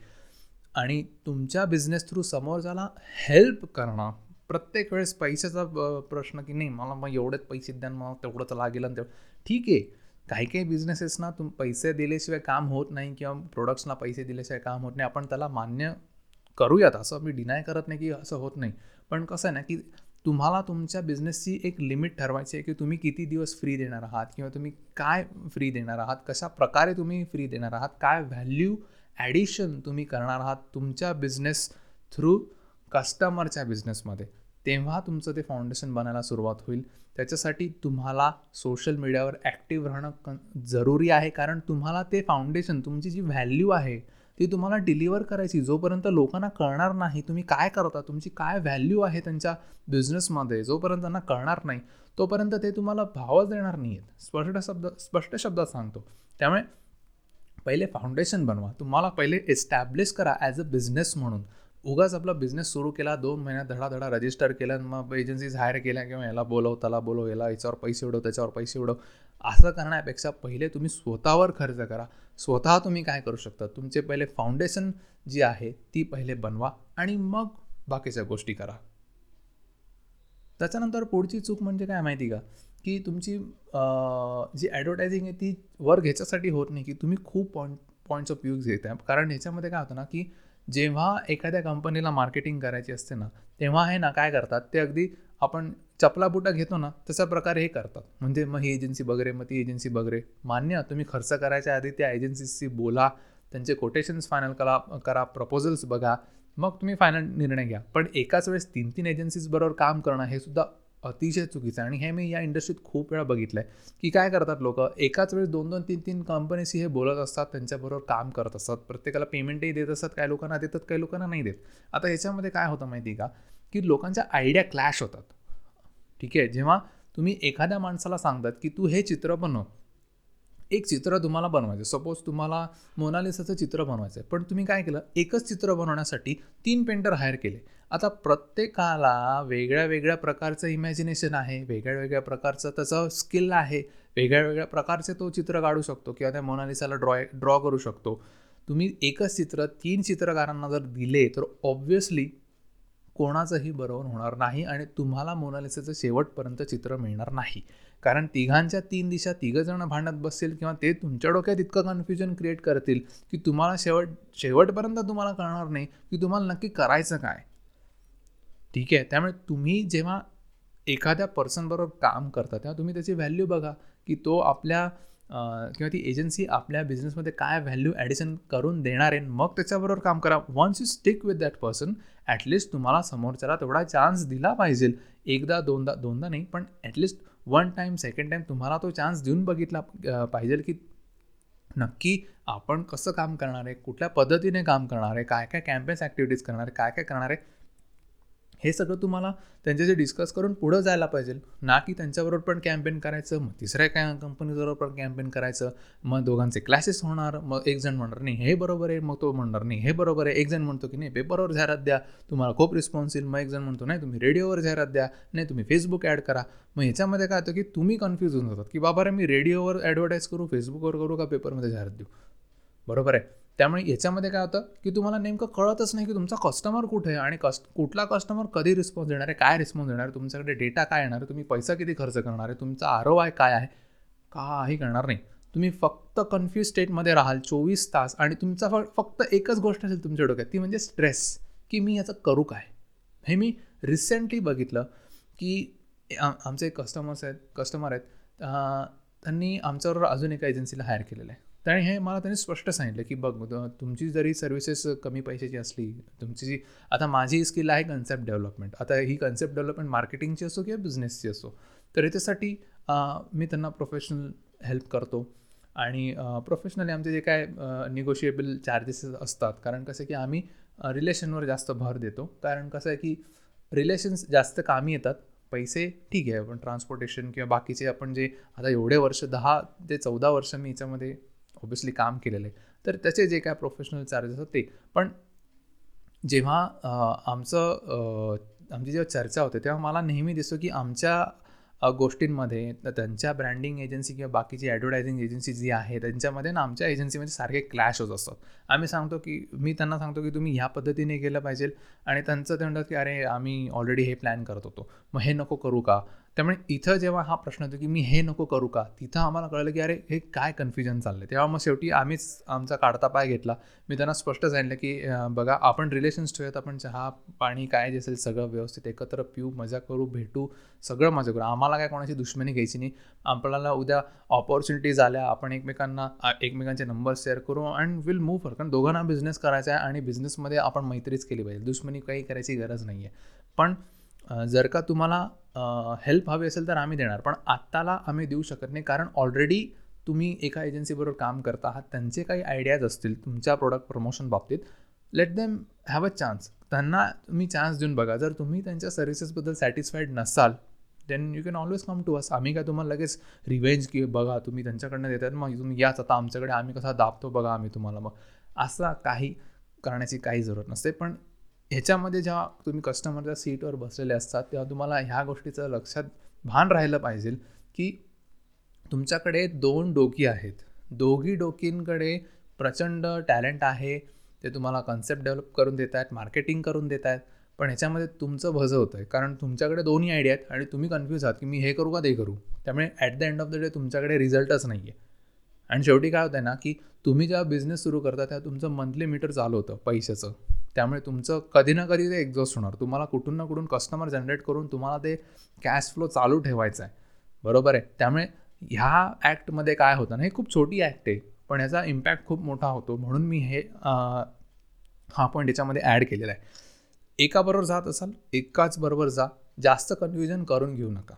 आणि तुमच्या बिझनेस थ्रू समोरच्याला हेल्प करणं प्रत्येक वेळेस पैशाचा प्रश्न की नाही मला मग एवढेच पैसे द्या मग तेवढं लागेल आणि तेवढं. ठीक आहे काही काही बिझनेसेसना तुम पैसे दिल्याशिवाय काम होत नाही किंवा प्रोडक्ट्सना पैसे दिल्याशिवाय काम होत नाही. आपण त्याला मान्य करूयात. असं मी डिनाय करत नाही की असं होत नाही. पण कसं आहे ना की तुम्हाला तुमच्या बिझनेसची एक लिमिट ठरवायची आहे की तुम्ही किती दिवस फ्री देणार आहात किंवा तुम्ही काय फ्री देणार आहात कशा प्रकारे तुम्ही फ्री देणार आहात काय व्हॅल्यू ॲडिशन तुम्ही करणार आहात तुमच्या बिझनेस थ्रू कस्टमरच्या बिझनेसमध्ये तेव्हा तुमचं ते फाउंडेशन बनायला सुरुवात होईल. त्याच्यासाठी तुम्हाला सोशल मीडियावर ॲक्टिव्ह राहणं क जरुरी आहे. कारण तुम्हाला ते फाउंडेशन तुमची जी व्हॅल्यू आहे ती तुम्हाला डिलिव्हर करायची. जोपर्यंत लोकांना कळणार नाही तुम्ही काय करता तुमची काय व्हॅल्यू आहे त्यांच्या बिझनेसमध्ये जोपर्यंत त्यांना कळणार नाही तोपर्यंत ते तुम्हाला भावच देणार नाही आहेत स्पष्ट शब्द स्पष्ट शब्दात सांगतो. त्यामुळे पहिले फाउंडेशन बनवा. तुम्हाला पहिले एस्टॅब्लिश करा ॲज अ बिझनेस म्हणून. उगाच आपला बिझनेस सुरू केला दोन महिन्यात धडाधडा रजिस्टर केलं मग एजन्सीज हायर केल्या किंवा याला बोलव त्याला बोलव याला याच्यावर पैसे उडव त्याच्यावर पैसे उडव. असं करण्यापेक्षा पहिले तुम्ही स्वतःवर खर्च करा. स्वतः तुम्ही काय करू शकता? तुमचे पहिले फाउंडेशन जी आहे ती पहिले बनवा आणि मग बाकीच्या गोष्टी करा. त्याच्यानंतर पुढची चूक म्हणजे काय माहिती का? की तुमची जी ॲडव्हर्टायझिंग आहे ती वर घ्यायच्यासाठी होत नाही की तुम्ही खूप पॉईंट पॉईंट्स ऑफ व्ह्यूज घेत आहे कारण ह्याच्यामध्ये काय होतं ना की जेव्हा एखाद्या कंपनीला मार्केटिंग करायची असते ना तेव्हा हे ना काय करतात ते अगदी आपण चपला बुटा घेतो ना तशा प्रकारे हे करतात. म्हणजे मग ही एजन्सी वगैरे मग ती एजन्सी वगैरे मान्य तुम्ही खर्च करायच्या आधी त्या एजन्सीशी बोला त्यांचे कोटेशन्स फायनल करा करा प्रपोजल्स बघा मग तुम्ही फायनल निर्णय घ्या. पण एकाच वेळेस तीन तीन एजन्सीज बरोबर काम करणं हे सुद्धा अतिशय चुकीचं आहे. आणि हे मी या इंडस्ट्रीत खूप वेळा बघितलं आहे की काय करतात लोक? एकाच वेळेस दोन दोन तीन तीन कंपनीशी हे बोलत असतात त्यांच्याबरोबर काम करत असतात. प्रत्येकाला पेमेंटही देत असतात काही लोकांना देतात काही लोकांना नाही देत. आता ह्याच्यामध्ये काय होतं माहिती का? की लोकांच्या आयडिया क्लॅश होतात. ठीक आहे? जेव्हा तुम्ही एखाद्या माणसाला सांगतात की तू हे चित्र बनव. एक चित्र तुम्हाला बनवायचं सपोज तुम्हाला मोनालिसाचं चित्र बनवायचं आहे. पण तुम्ही काय केलं? एकच चित्र बनवण्यासाठी तीन पेंटर हायर केले. आता प्रत्येकाला वेगळ्या वेगळ्या प्रकारचं इमॅजिनेशन आहे वेगळ्या वेगळ्या प्रकारचं त्याचं स्किल आहे वेगळ्या वेगळ्या प्रकारचे तो चित्र काढू शकतो किंवा त्या मोनालिसाला ड्रॉ ड्रॉ करू शकतो. तुम्ही एकच चित्र तीन चित्रकारांना जर दिले तर ऑब्व्हियसली कोणाचंही बरोबर होणार नाही आणि तुम्हाला मोनालिसाचं शेवटपर्यंत चित्र मिळणार नाही. कारण तिघांच्या तीन दिशा तिघंजणं भांडत बसतील किंवा ते तुमच्या डोक्यात इतकं कन्फ्युजन क्रिएट करतील की तुम्हाला शेवट शेवटपर्यंत तुम्हाला कळणार नाही की तुम्हाला नक्की करायचं काय. ठीक आहे. त्यामुळे तुम्ही जेव्हा एखाद्या पर्सनबरोबर काम करता तेव्हा तुम्ही त्याची व्हॅल्यू बघा की तो आपल्या किंवा ती एजन्सी आपल्या बिझनेसमध्ये काय व्हॅल्यू ॲडिशन करून देणार आहे मग त्याच्याबरोबर काम करा. Once you stick with that person at least तुम्हाला समोरच्याला तेवढा चान्स दिला पाहिजे. एकदा दोनदा दोनदा नाही पण at least one time second time तुम्हाला तो चान्स देऊन बघितला पाहिजे की नक्की आपण कसं काम करणार आहे कुठल्या पद्धतीने काम करणार आहे काय काय कॅम्पेन्स ॲक्टिव्हिटीज करणार आहे काय काय करणार आहे हे सगळं तुम्हाला त्यांच्याशी डिस्कस करून पुढं जायला पाहिजे. ना की त्यांच्याबरोबर पण कॅम्पेन करायचं मग तिसऱ्या काय कंपनीबरोबर पण कॅम्पेन करायचं मग दोघांचे क्लासेस होणार मग एक जण म्हणणार नाही हे बरोबर आहे. मग तो म्हणणार नाही हे बरोबर आहे. एक जण म्हणतो की नाही पेपरवर जाहिरात द्या. तुम्हाला खूप रिस्पॉन्स येईल. मग एक जण म्हणतो नाही तुम्ही रेडिओवर जाहिरात द्या. नाही तुम्ही फेसबुक ॲड करा. मग ह्याच्यामध्ये काय होतं की तुम्ही कन्फ्यूज होऊन जातात की बाबा रे मी रेडिओवर ॲडव्हर्टाईज करू फेसबुकवर करू का पेपरमध्ये जाहिरात देऊ? बरोबर आहे. त्यामुळे याच्यामध्ये काय होतं की तुम्हाला नेमकं कळतच नाही की तुमचा कस्टमर कुठे आहे आणि कस्ट कुठला कस्टमर कधी रिस्पॉन्स देणार आहे काय रिस्पॉन्स देणार आहे तुमच्याकडे डेटा काय येणार आहे तुम्ही पैसा किती खर्च करणार आहे तुमचा आरो आय काय आहे काही करणार नाही. तुम्ही फक्त कन्फ्यूज स्टेटमध्ये राहाल चोवीस तास आणि तुमचा फक्त एकच गोष्ट असेल तुमच्या डोक्यात ती म्हणजे स्ट्रेस की मी याचं करू काय? हे मी रिसेंटली बघितलं की आमचे कस्टमर्स आहेत कस्टमर आहेत त्यांनी आमच्याबरोबर अजून एका एजन्सीला हायर केलेलं आहे. त्याने हे मला त्यांनी स्पष्ट सांगितलं की बघ तुमची जरी सर्व्हिसेस कमी पैशाची असली तुमची जी आता माझी स्किल आहे कन्सेप्ट डेव्हलपमेंट आता ही कन्सेप्ट डेव्हलपमेंट मार्केटिंगची असो किंवा बिझनेसची असो तर याच्यासाठी मी त्यांना प्रोफेशनल हेल्प करतो. आणि प्रोफेशनली आमचे जे काय निगोशिएबल चार्जेस असतात कारण कसं की आम्ही रिलेशनवर जास्त भर देतो. कारण कसं आहे की रिलेशन्स जास्त कामी येतात पैसे ठीक आहे पण ट्रान्सपोर्टेशन किंवा बाकीचे आपण जे आता एवढे वर्ष दहा ते चौदा वर्ष मी याच्यामध्ये ऑब्विसली काम केलेलं आहे. तर त्याचे जे काय प्रोफेशनल चार्जेस असतात ते. पण जेव्हा आमचं आमची जेव्हा चर्चा होते तेव्हा मला नेहमी दिसतो की आमच्या गोष्टींमध्ये त्यांच्या ब्रँडिंग एजन्सी किंवा बाकीची ॲडव्हर्टायझिंग एजन्सी जी आहे त्यांच्यामध्ये ना आमच्या एजन्सीमध्ये सारखे क्लॅश होत असतात. आम्ही सांगतो की मी त्यांना सांगतो की तुम्ही ह्या पद्धतीने केलं पाहिजे. आणि त्यांचं ते म्हणतात की अरे आम्ही ऑलरेडी हे प्लॅन करत होतो. मग हे नको करू का? त्यामुळे इथं जेव्हा हा प्रश्न येतो की मी हे नको करू का तिथं आम्हाला कळलं की अरे हे काय कन्फ्युजन चाललं आहे तेव्हा मग शेवटी आम्हीच आमचा काढता पाय घेतला. मी त्यांना स्पष्ट सांगितलं की बघा आपण रिलेशन्स ठेवूयात आपण चहा पाणी काय जे असेल सगळं व्यवस्थित एकत्र पिऊ मजा करू भेटू सगळं मजा करू. आम्हाला काय कोणाची दुश्मनी घ्यायची नाही. आपल्याला उद्या ऑपॉर्च्युनिटीज आल्या आपण एकमेकांना एकमेकांचे नंबर शेअर करू अँड विल मूव्ह फॉर कारण दोघांना बिझनेस करायचा आहे आणि बिझनेसमध्ये आपण मैत्रीच केली पाहिजे. दुश्मनी काही करायची गरज नाही आहे पण जर का तुम्हाला हेल्प हवी असेल तर आम्ही देणार. पण आत्ताला आम्ही देऊ शकत नाही. कारण ऑलरेडी तुम्ही एका एजन्सीबरोबर काम करता आहात. त्यांचे काही आयडियाज असतील तुमच्या प्रोडक्ट प्रमोशन बाबतीत. Let them have a chance त्यांना तुम्ही चान्स देऊन बघा. जर तुम्ही त्यांच्या सर्व्हिसेसबद्दल सॅटिस्फाईड नसाल then you can always come to us आम्ही काय तुम्हाला लगेच रिवेंज की बघा तुम्ही त्यांच्याकडनं देतात मग तुम्ही याच. आता आमच्याकडे आम्ही कसा दाबतो बघा आम्ही तुम्हाला मग. असा काही करण्याची काही जरूरत नसते. पण ह्याच्यामध्ये जेव्हा तुम्ही कस्टमरच्या सीटवर बसलेले असतात तेव्हा तुम्हाला ह्या गोष्टीचं लक्षात भान राहिलं पाहिजे की तुमच्याकडे दोन डोकी आहेत. दोघी डोकींकडे प्रचंड टॅलेंट आहे ते तुम्हाला कन्सेप्ट डेव्हलप करून देत आहेत मार्केटिंग करून देत आहेत पण ह्याच्यामध्ये तुमचं भजं होतं आहे कारण तुमच्याकडे दोन्ही आयडिया आहेत आणि तुम्ही कन्फ्यूज आहात की मी हे करू का ते करू. त्यामुळे at the end of the day तुमच्याकडे रिझल्टच नाही आहे आणि शेवटी काय होतं आहे ना की तुम्ही जेव्हा बिझनेस सुरू करता तेव्हा तुमचं मंथली मीटर चालू होतं पैशाचं. त्यामुळे तुमचं कधी ना कधी ते एक्झॉस्ट होणार. तुम्हाला कुठून ना कुठून कस्टमर जनरेट करून तुम्हाला ते कॅश फ्लो चालू ठेवायचं आहे. बरोबर आहे? त्यामुळे ह्या ॲक्टमध्ये काय होतं ना हे खूप छोटी ॲक्ट आहे पण याचा इम्पॅक्ट खूप मोठा होतो. म्हणून मी हे हा पॉईंट याच्यामध्ये ॲड केलेला आहे. एकाबरोबर जात असाल एकाच बरोबर जा. जास्त कन्फ्युजन करून घेऊ नका.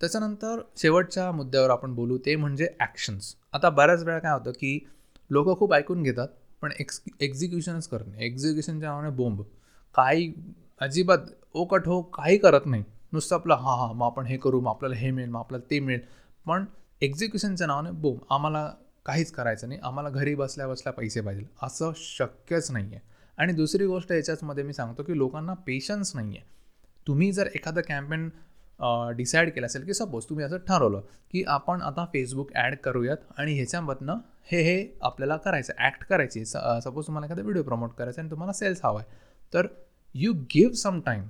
त्याच्यानंतर शेवटच्या मुद्द्यावर आपण बोलू ते म्हणजे ॲक्शन्स आता बऱ्याच वेळा काय होतं की लोक खूप ऐकून घेतात पण एक्स एक्झिक्युशनच करत नाही. एक्झिक्युशनच्या नावाने बोंब काही अजिबात ओकट हो काही करत नाही. नुसतं आपलं हां हां मग आपण हे करू मग आपल्याला हे मिळेल मग आपल्याला ते मिळेल. पण एक्झिक्युशनच्या नावाने बोंब आम्हाला काहीच करायचं नाही. आम्हाला घरी बसल्या बसल्या पैसे पाहिजे. असं शक्यच नाही आहे आणि दुसरी गोष्ट याच्याचमध्ये मी सांगतो की लोकांना पेशन्स नाही आहे तुम्ही जर एखादं कॅम्पेन डिसाईड केलं असेल की सपोज तुम्ही असं ठरवलं की आपण आता फेसबुक ॲड करूयात आणि ह्याच्यामधनं हे हे आपल्याला करायचं ॲक्ट करायची सपोज तुम्हाला एखादा व्हिडिओ प्रमोट करायचा आणि तुम्हाला सेल्स हवा आहे. तर यू गिव्ह सम टाईम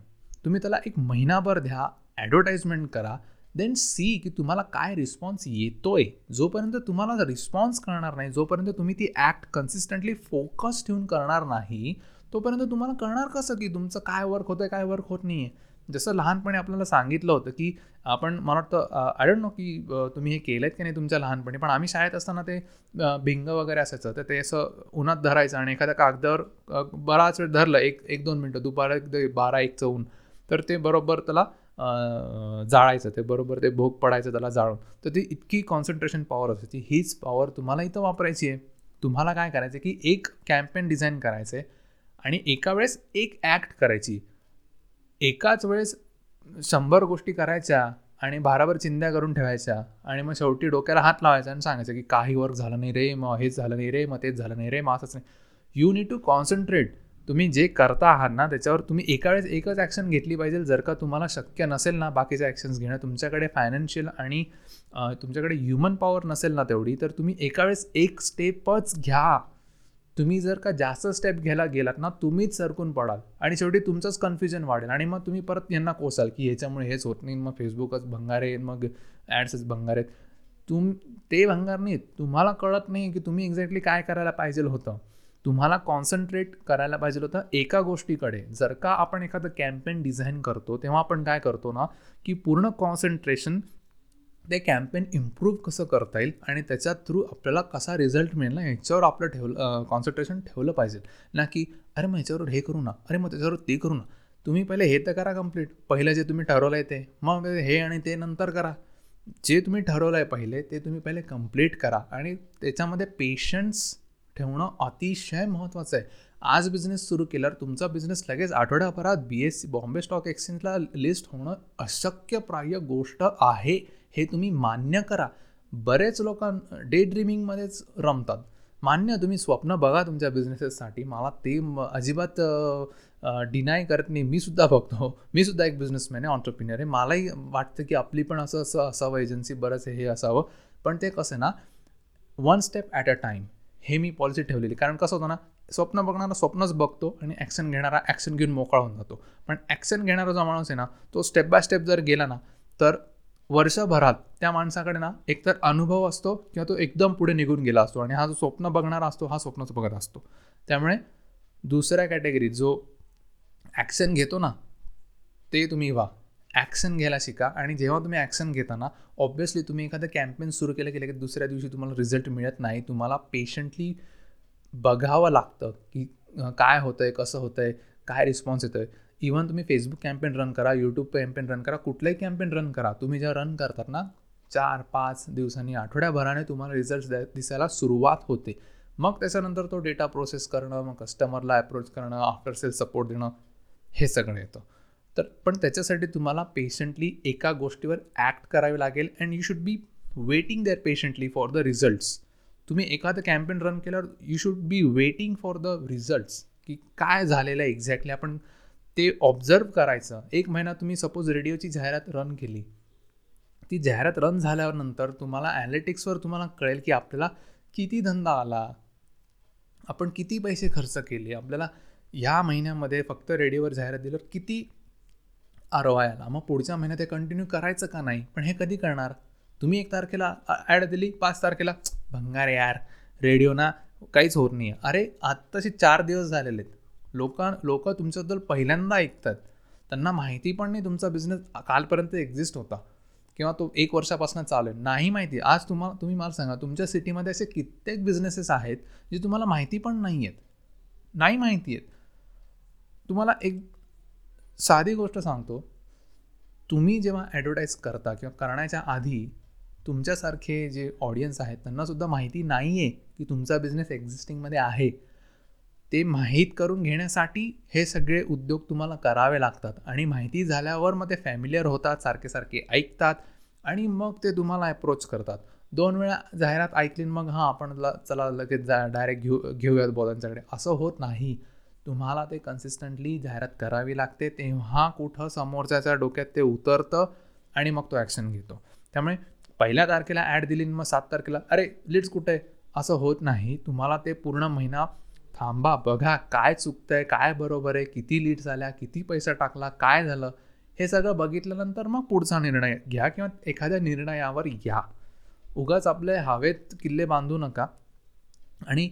तुम्ही त्याला एक महिनाभर द्या ॲडव्हर्टाईजमेंट करा देन सी की तुम्हाला काय रिस्पॉन्स येतो आहे जोपर्यंत तुम्हाला रिस्पॉन्स करणार नाही जोपर्यंत तुम्ही ती ॲक्ट कन्सिस्टंटली फोकस ठेवून करणार नाही तोपर्यंत तुम्हाला कळणार कसं की तुमचं काय वर्क होतं काय वर्क होत नाही आहे जसं लहानपणी आपल्याला सांगितलं होतं की आपण मला वाटतं आय डोंट नो की तुम्ही हे केलं आहेत की नाही तुमच्या लहानपणी पण आम्ही शाळेत असताना ते भिंग वगैरे असायचं तर ते असं उन्हात धरायचं आणि एखाद्या कागदावर बराच वेळ धरलं एक एक दोन मिनटं दुपार बारा एक चौन तर ते बरोबर त्याला जाळायचं ते बरोबर ते भोग पडायचं त्याला जाळून. तर ती इतकी कॉन्सन्ट्रेशन पॉवर असते हीच पॉवर तुम्हाला इथं वापरायची आहे. तुम्हाला काय करायचं की एक कॅम्पेन डिझाईन करायचं आहे आणि एका वेळेस एक ॲक्ट करायची. एकाच वेळेस शंभर गोष्टी करायच्या आणि भाराभर चिंध्या करून ठेवायच्या आणि मग शेवटी डोक्याला हात लावायचा आणि सांगायचं की काही वर्क झालं नाही रे मग हेच झालं नाही रे मग तेच झालं नाही रे मग असंच नाही. यू नीड टू कॉन्सन्ट्रेट तुम्ही जे करता आहात ना त्याच्यावर तुम्ही एका वेळेस एकच ॲक्शन घेतली पाहिजे जर का तुम्हाला शक्य नसेल ना बाकीचे ॲक्शन्स घेणं. तुमच्याकडे फायनान्शियल आणि तुमच्याकडे ह्युमन पॉवर नसेल ना तेवढी तर तुम्ही एका वेळेस एक स्टेपच घ्या. तुम्ही जर का जास्त स्टेप घ्यायला गेलात ना तुम्हीच सरकून पडाल. आणि शेवटी तुमचंच कन्फ्युजन वाढेल. आणि मग तुम्ही परत यांना कोसाल की ह्याच्यामुळे हेच होत नाही. मग फेसबुकच भंगार आहे मग ॲड्सच भंगार आहेत. तुम ते भंगार नाहीत. तुम्हाला कळत नाही की तुम्ही एक्झॅक्टली काय करायला पाहिजे होतं. तुम्हाला कॉन्सन्ट्रेट करायला पाहिजे होतं एका गोष्टीकडे. जर का आपण एखादं कॅम्पेन डिझाईन करतो तेव्हा आपण काय करतो ना की पूर्ण कॉन्सन्ट्रेशन ते कॅम्पेन इम्प्रूव्ह कसं करता येईल आणि त्याच्या थ्रू आपल्याला कसा रिझल्ट मिळेल ना याच्यावर आपलं ठेवलं कॉन्सन्ट्रेशन ठेवलं पाहिजे. ना की अरे मग ह्याच्यावर हे करू ना अरे मग त्याच्यावर ते करू ना. तुम्ही पहिले हे तर करा कंप्लीट पहिलं जे तुम्ही ठरवलं आहे ते. मग हे आणि ते नंतर करा. जे तुम्ही ठरवलं आहे पहिले ते तुम्ही पहिले कंप्लीट करा. आणि त्याच्यामध्ये पेशन्स ठेवणं अतिशय महत्त्वाचं आहे. आज बिझनेस सुरू केल्यावर तुमचा बिझनेस लगेच आठवड्याभरात B S C Bombay stock एक्सचेंजला list होणं अशक्यप्राय गोष्ट आहे. हे तुम्ही मान्य करा. बरेच लोक डे ड्रीमिंगमध्येच रमतात. मान्य तुम्ही स्वप्न बघा तुमच्या बिझनेसेससाठी मला ते अजिबात डिनाय करत नाही. मी सुद्धा बघतो. मी सुद्धा एक बिझनेसमॅन आहे ऑन्टरप्रिनियर आहे. मलाही वाटतं की आपली पण असं असं असावं एजन्सी बरंच हे असावं. पण ते कसं ना one step at a time हे मी पॉलिसी ठेवलेली. कारण कसं होतं ना स्वप्न बघणारा स्वप्नच बघतो आणि ॲक्शन घेणारा ॲक्शन घेऊन मोकळा होऊन जातो. पण ॲक्शन घेणारा जो माणूस आहे ना तो स्टेप बाय स्टेप जर गेला ना तर वर्षभरात त्या माणसाकडे ना एकतर अनुभव असतो किंवा तो एकदम पुढे निघून गेला असतो आणि हा जो स्वप्न बघणारा असतो हा स्वप्नच बघत असतो. त्यामुळे दुसऱ्या कॅटेगरीत जो ॲक्शन घेतो ना ते तुम्ही व्हा. ॲक्शन घ्यायला शिका आणि जेव्हा तुम्ही ॲक्शन घेताना ऑब्व्हियसली तुम्ही एखादं कॅम्पेन सुरू केलं की दुसऱ्या दिवशी तुम्हाला रिझल्ट मिळत नाही. तुम्हाला पेशंटली बघावं लागतं की काय होतं आहे कसं होतं आहे काय रिस्पॉन्स येतो आहे इव्हन तुम्ही फेसबुक कॅम्पेन रन करा यूट्यूब कॅम्पेन रन करा कुठलाही कॅम्पेन रन करा तुम्ही जेव्हा रन करतात ना चार पाच दिवसांनी आठवड्याभराने तुम्हाला रिझल्ट दिसायला सुरुवात होते. मग त्याच्यानंतर तो डेटा प्रोसेस करणं मग कस्टमरला अप्रोच करणं आफ्टर सेल सपोर्ट देणं हे सगळं येतं. तर पण त्याच्यासाठी तुम्हाला पेशंटली एका गोष्टीवर ॲक्ट करावी लागेल and you should be waiting there patiently for the results तुम्ही एखादं कॅम्पेन रन केल्यावर you should be waiting for the results की काय झालेलं आहे एक्झॅक्टली आपण ते ऑब्झर्व करायचं. एक महिना तुम्ही सपोज रेडिओची जाहिरात रन केली. ती जाहिरात रन झाल्यानंतर तुम्हाला ॲनालिटिक्सवर तुम्हाला कळेल की आपल्याला किती धंदा आला. आपण किती पैसे खर्च केले. आपल्याला ह्या महिन्यामध्ये फक्त रेडिओवर जाहिरात दिल्यावर किती आर ओ आय आला. मग पुढच्या महिन्यात ते कंटिन्यू करायचं का नाही? पण हे कधी करणार? तुम्ही एक तारखेला ॲड दिली पाच तारखेला भंगार यार रेडिओ ना काहीच होत नाही आहे अरे आत्ताशी चार दिवस झालेले आहेत. लोक लोक तुमच्याबद्दल पहिल्यांदा ऐकतात. त्यांना माहिती पण नाही तुमचा बिझनेस कालपर्यंत एक्झिस्ट होता. किंवा तो एक वर्षापासून चालू आहे. नाही माहिती. आज तुम्हाला तुम्ही मला सांगा तुमच्या सिटीमध्ये असे कित्येक बिझनेसेस आहेत जे तुम्हाला माहिती पण नाही आहेत नाही माहिती आहेत तुम्हाला एक साधी गोष्ट सांगतो. तुम्ही जेव्हा ॲडव्हर्टाईज करता किंवा करण्याच्या आधी तुमच्यासारखे जे ऑडियन्स आहेत त्यांनासुद्धा माहिती नाही आहे की तुमचा बिझनेस एक्झिस्टिंगमध्ये आहे. ते माहीत करून घेण्यासाठी हे सगळे उद्योग तुम्हाला करावे लागतात. आणि माहिती झाल्यावर मग ते फॅमिलियर होतात सारखे सारखे ऐकतात आणि मग ते तुम्हाला अप्रोच करतात. दोन वेळा जाहिरात ऐकली मग हां आपण चला लगेच जा डायरेक्ट घेऊ घेऊयात बोलांच्याकडे. त्यांच्याकडे असं होत नाही. तुम्हाला ते कन्सिस्टंटली जाहिरात करावी लागते तेव्हा कुठं समोरच्याच्या डोक्यात ते उतरतं आणि मग तो ॲक्शन घेतो. त्यामुळे पहिल्या तारखेला ॲड दिली मग सात तारखेला अरे लीड्स कुठे? असं होत नाही. तुम्हाला ते पूर्ण महिना थांबा बघा काय चुकतंय काय बरोबर आहे किती लीड झाल्या किती पैसा टाकला काय झालं हे सगळं बघितल्यानंतर मग पुढचा निर्णय घ्या किंवा एखाद्या निर्णयावर या. उगाच आपले हवेत किल्ले बांधू नका आणि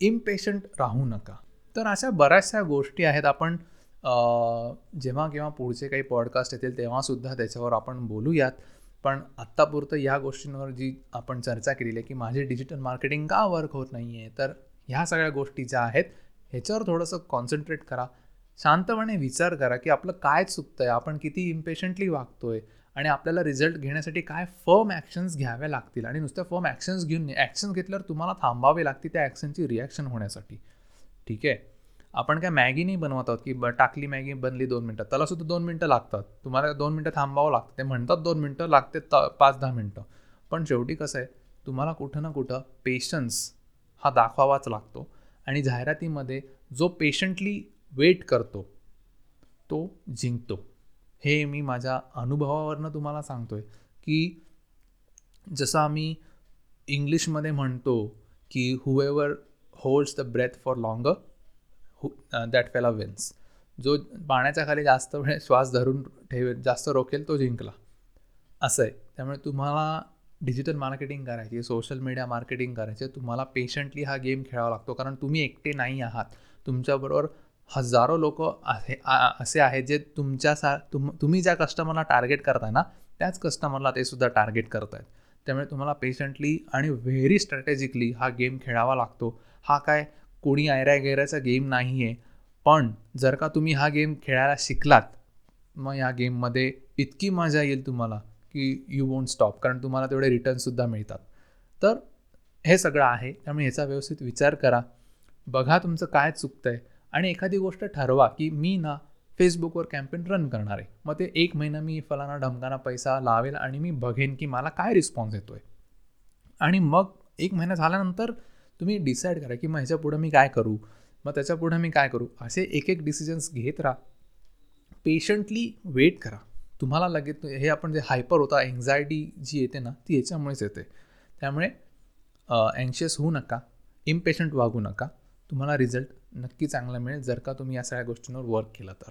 इम्पेशंट राहू नका. तर अशा बऱ्याचशा गोष्टी आहेत आपण जेव्हा किंवा पुढचे काही पॉडकास्ट येतील तेव्हासुद्धा त्याच्यावर आपण बोलूयात. पण आत्तापुरतं या गोष्टींवर जी आपण चर्चा केलेली आहे की माझे डिजिटल मार्केटिंग का वर्क होत नाही आहे तर ह्या सगळ्या गोष्टी ज्या आहेत ह्याच्यावर थोडंसं कॉन्सन्ट्रेट करा. शांतपणे विचार करा की आपलं काय चुकतं आहे आपण किती इम्पेशंटली वागतोय आणि आपल्याला रिझल्ट घेण्यासाठी काय फर्म ॲक्शन्स घ्याव्या लागतील आणि नुसत्या फर्म ॲक्शन्स घेऊन ॲक्शन घेतल्यावर तुम्हाला थांबावे लागतील त्या ॲक्शनची रिॲक्शन होण्यासाठी. ठीक आहे? आपण काय मॅगी नाही बनवत आहोत की ब टाकली मॅगी बनली दोन मिनटं. त्याला सुद्धा दोन मिनटं लागतात. तुम्हाला दोन मिनटं थांबावं लागतं. ते म्हणतात दोन मिनटं लागते त पाच दहा मिनटं. पण शेवटी कसं आहे तुम्हाला कुठं ना कुठं पेशन्स हा दाखवावाच लागतो. आणि जाहिरातीमध्ये जो पेशंटली वेट करतो तो जिंकतो. हे मी माझ्या अनुभवावरनं तुम्हाला सांगतो आहे की जसं आम्ही इंग्लिशमध्ये म्हणतो की whoever holds the breath for longer who that fella wins जो पाण्याच्या खाली जास्त वेळ श्वास धरून ठेवेल जास्त रोखेल तो जिंकला. असं आहे. त्यामुळे तुम्हाला डिजिटल मार्केटिंग करायची सोशल मीडिया मार्केटिंग करायचे तुम्हाला पेशंटली हा गेम खेळावा लागतो. कारण तुम्ही एकटे नाही आहात. तुमच्याबरोबर हजारो लोक आहे असे आहेत जे तुमच्या सा तुम तुम्ही ज्या कस्टमरला टार्गेट करताय ना त्याच कस्टमरला ते सुद्धा टार्गेट करत आहेत त्यामुळे तुम्हाला पेशंटली आणि व्हेरी स्ट्रॅटेजिकली हा गेम खेळावा लागतो. हा काय कोणी आयऱ्या गेऱ्याचा गेम नाही आहे पण जर का तुम्ही हा गेम खेळायला शिकलात मग या गेममध्ये इतकी मजा येईल तुम्हाला. की यू वोंट स्टॉप कारण तुम्हाला तेवढे रिटर्नसुद्धा मिळतात. तर हे सगळं आहे त्यामुळे ह्याचा व्यवस्थित विचार करा. बघा तुमचं काय चुकतं आहे आणि एखादी गोष्ट ठरवा की मी ना फेसबुकवर कॅम्पेन रन करणार आहे. मग ते एक महिना मी फलाना ढमकाना पैसा लावेल आणि मी बघेन की मला काय रिस्पॉन्स येतो आहे आणि मग एक महिना झाल्यानंतर तुम्ही डिसाईड करा की मग ह्याच्या पुढं मी काय करू? मग त्याच्या पुढं मी काय करू? असे एक एक डिसिजन्स घेत राहा. पेशंटली वेट करा. तुम्हाला लगेच हे आपण जे हायपर होता एन्झायटी जी येते ना ती याच्यामुळेच येते. त्यामुळे अँशियस होऊ नका इम्पेशंट वागू नका. तुम्हाला रिझल्ट नक्की चांगला मिळेल जर का तुम्ही या सगळ्या गोष्टींवर वर्क केलं तर.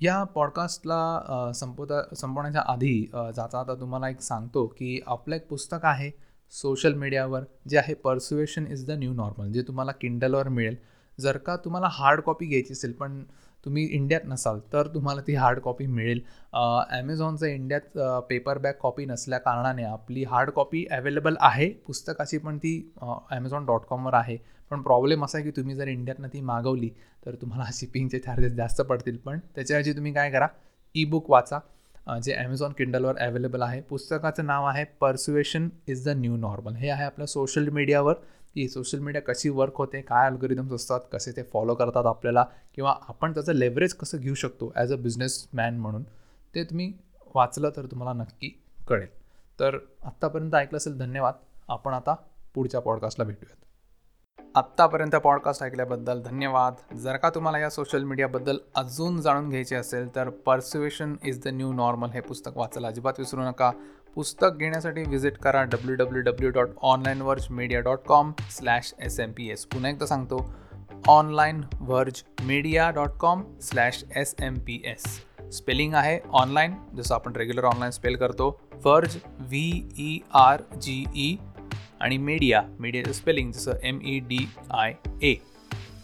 या पॉडकास्टला संपवता संपवण्याच्या आधी जाता आता तुम्हाला एक सांगतो की आपलं एक पुस्तक आहे सोशल मीडियावर जे आहे persuasion is the new normal जे तुम्हाला किंडलवर मिळेल. जर का तुम्हाला हार्ड कॉपी घ्यायची असेल पण तुम्ही इंडियात नसाल तर तुम्हाला ती हार्ड कॉपी मिळेल. ॲमेझॉनचं इंडियात पेपरबॅक कॉपी नसल्या कारणाने आपली हार्ड कॉपी अवेलेबल आहे. पुस्तकाची पण ती ॲमेझॉन डॉट कॉमवर आहे. पण प्रॉब्लेम असा आहे की तुम्ही जर इंडियातनं ती मागवली तर तुम्हाला शिपिंगचे चार्जेस जास्त पडतील. पण त्याच्याऐवजी तुम्ही काय करा ई बुक वाचा जे ॲमेझॉन किंडलवर अवेलेबल आहे. पुस्तकाचं नाव आहे persuasion is the new normal हे आहे आपल्या सोशल मीडियावर की सोशल मीडिया कशी वर्क होते काय अल्गोरिदम्स असतात कसे ते फॉलो करतात आपल्याला किंवा आपण त्याचं लेवरेज कसं घेऊ शकतो ॲज अ बिझनेसमॅन म्हणून ते तुम्ही वाचलं तर तुम्हाला नक्की कळेल. तर आत्तापर्यंत ऐकलं असेल धन्यवाद. आपण आता पुढच्या पॉडकास्टला भेटूयात. आत्तापर्यंत पॉडकास्ट ऐकल्याबद्दल धन्यवाद. जर का तुम्हाला या सोशल मीडियाबद्दल अजून जाणून घ्यायचे असेल तर persuasion is the new normal हे पुस्तक वाचायला अजिबात विसरू नका. पुस्तक घेण्यासाठी व्हिजिट करा W W W dot online verge media dot com slash S M P S पुन्हा एकदा सांगतो online verge media dot com slash S M P S spelling आहे ऑनलाईन जसं आपण रेग्युलर ऑनलाईन स्पेल करतो. Verge V E R G E आणि media मीडियाचं spelling जसं M E D I A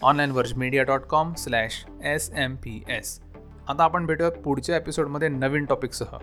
online verge media dot com slash S M P S आता आपण भेटूया पुढच्या एपिसोडमध्ये नवीन टॉपिकसह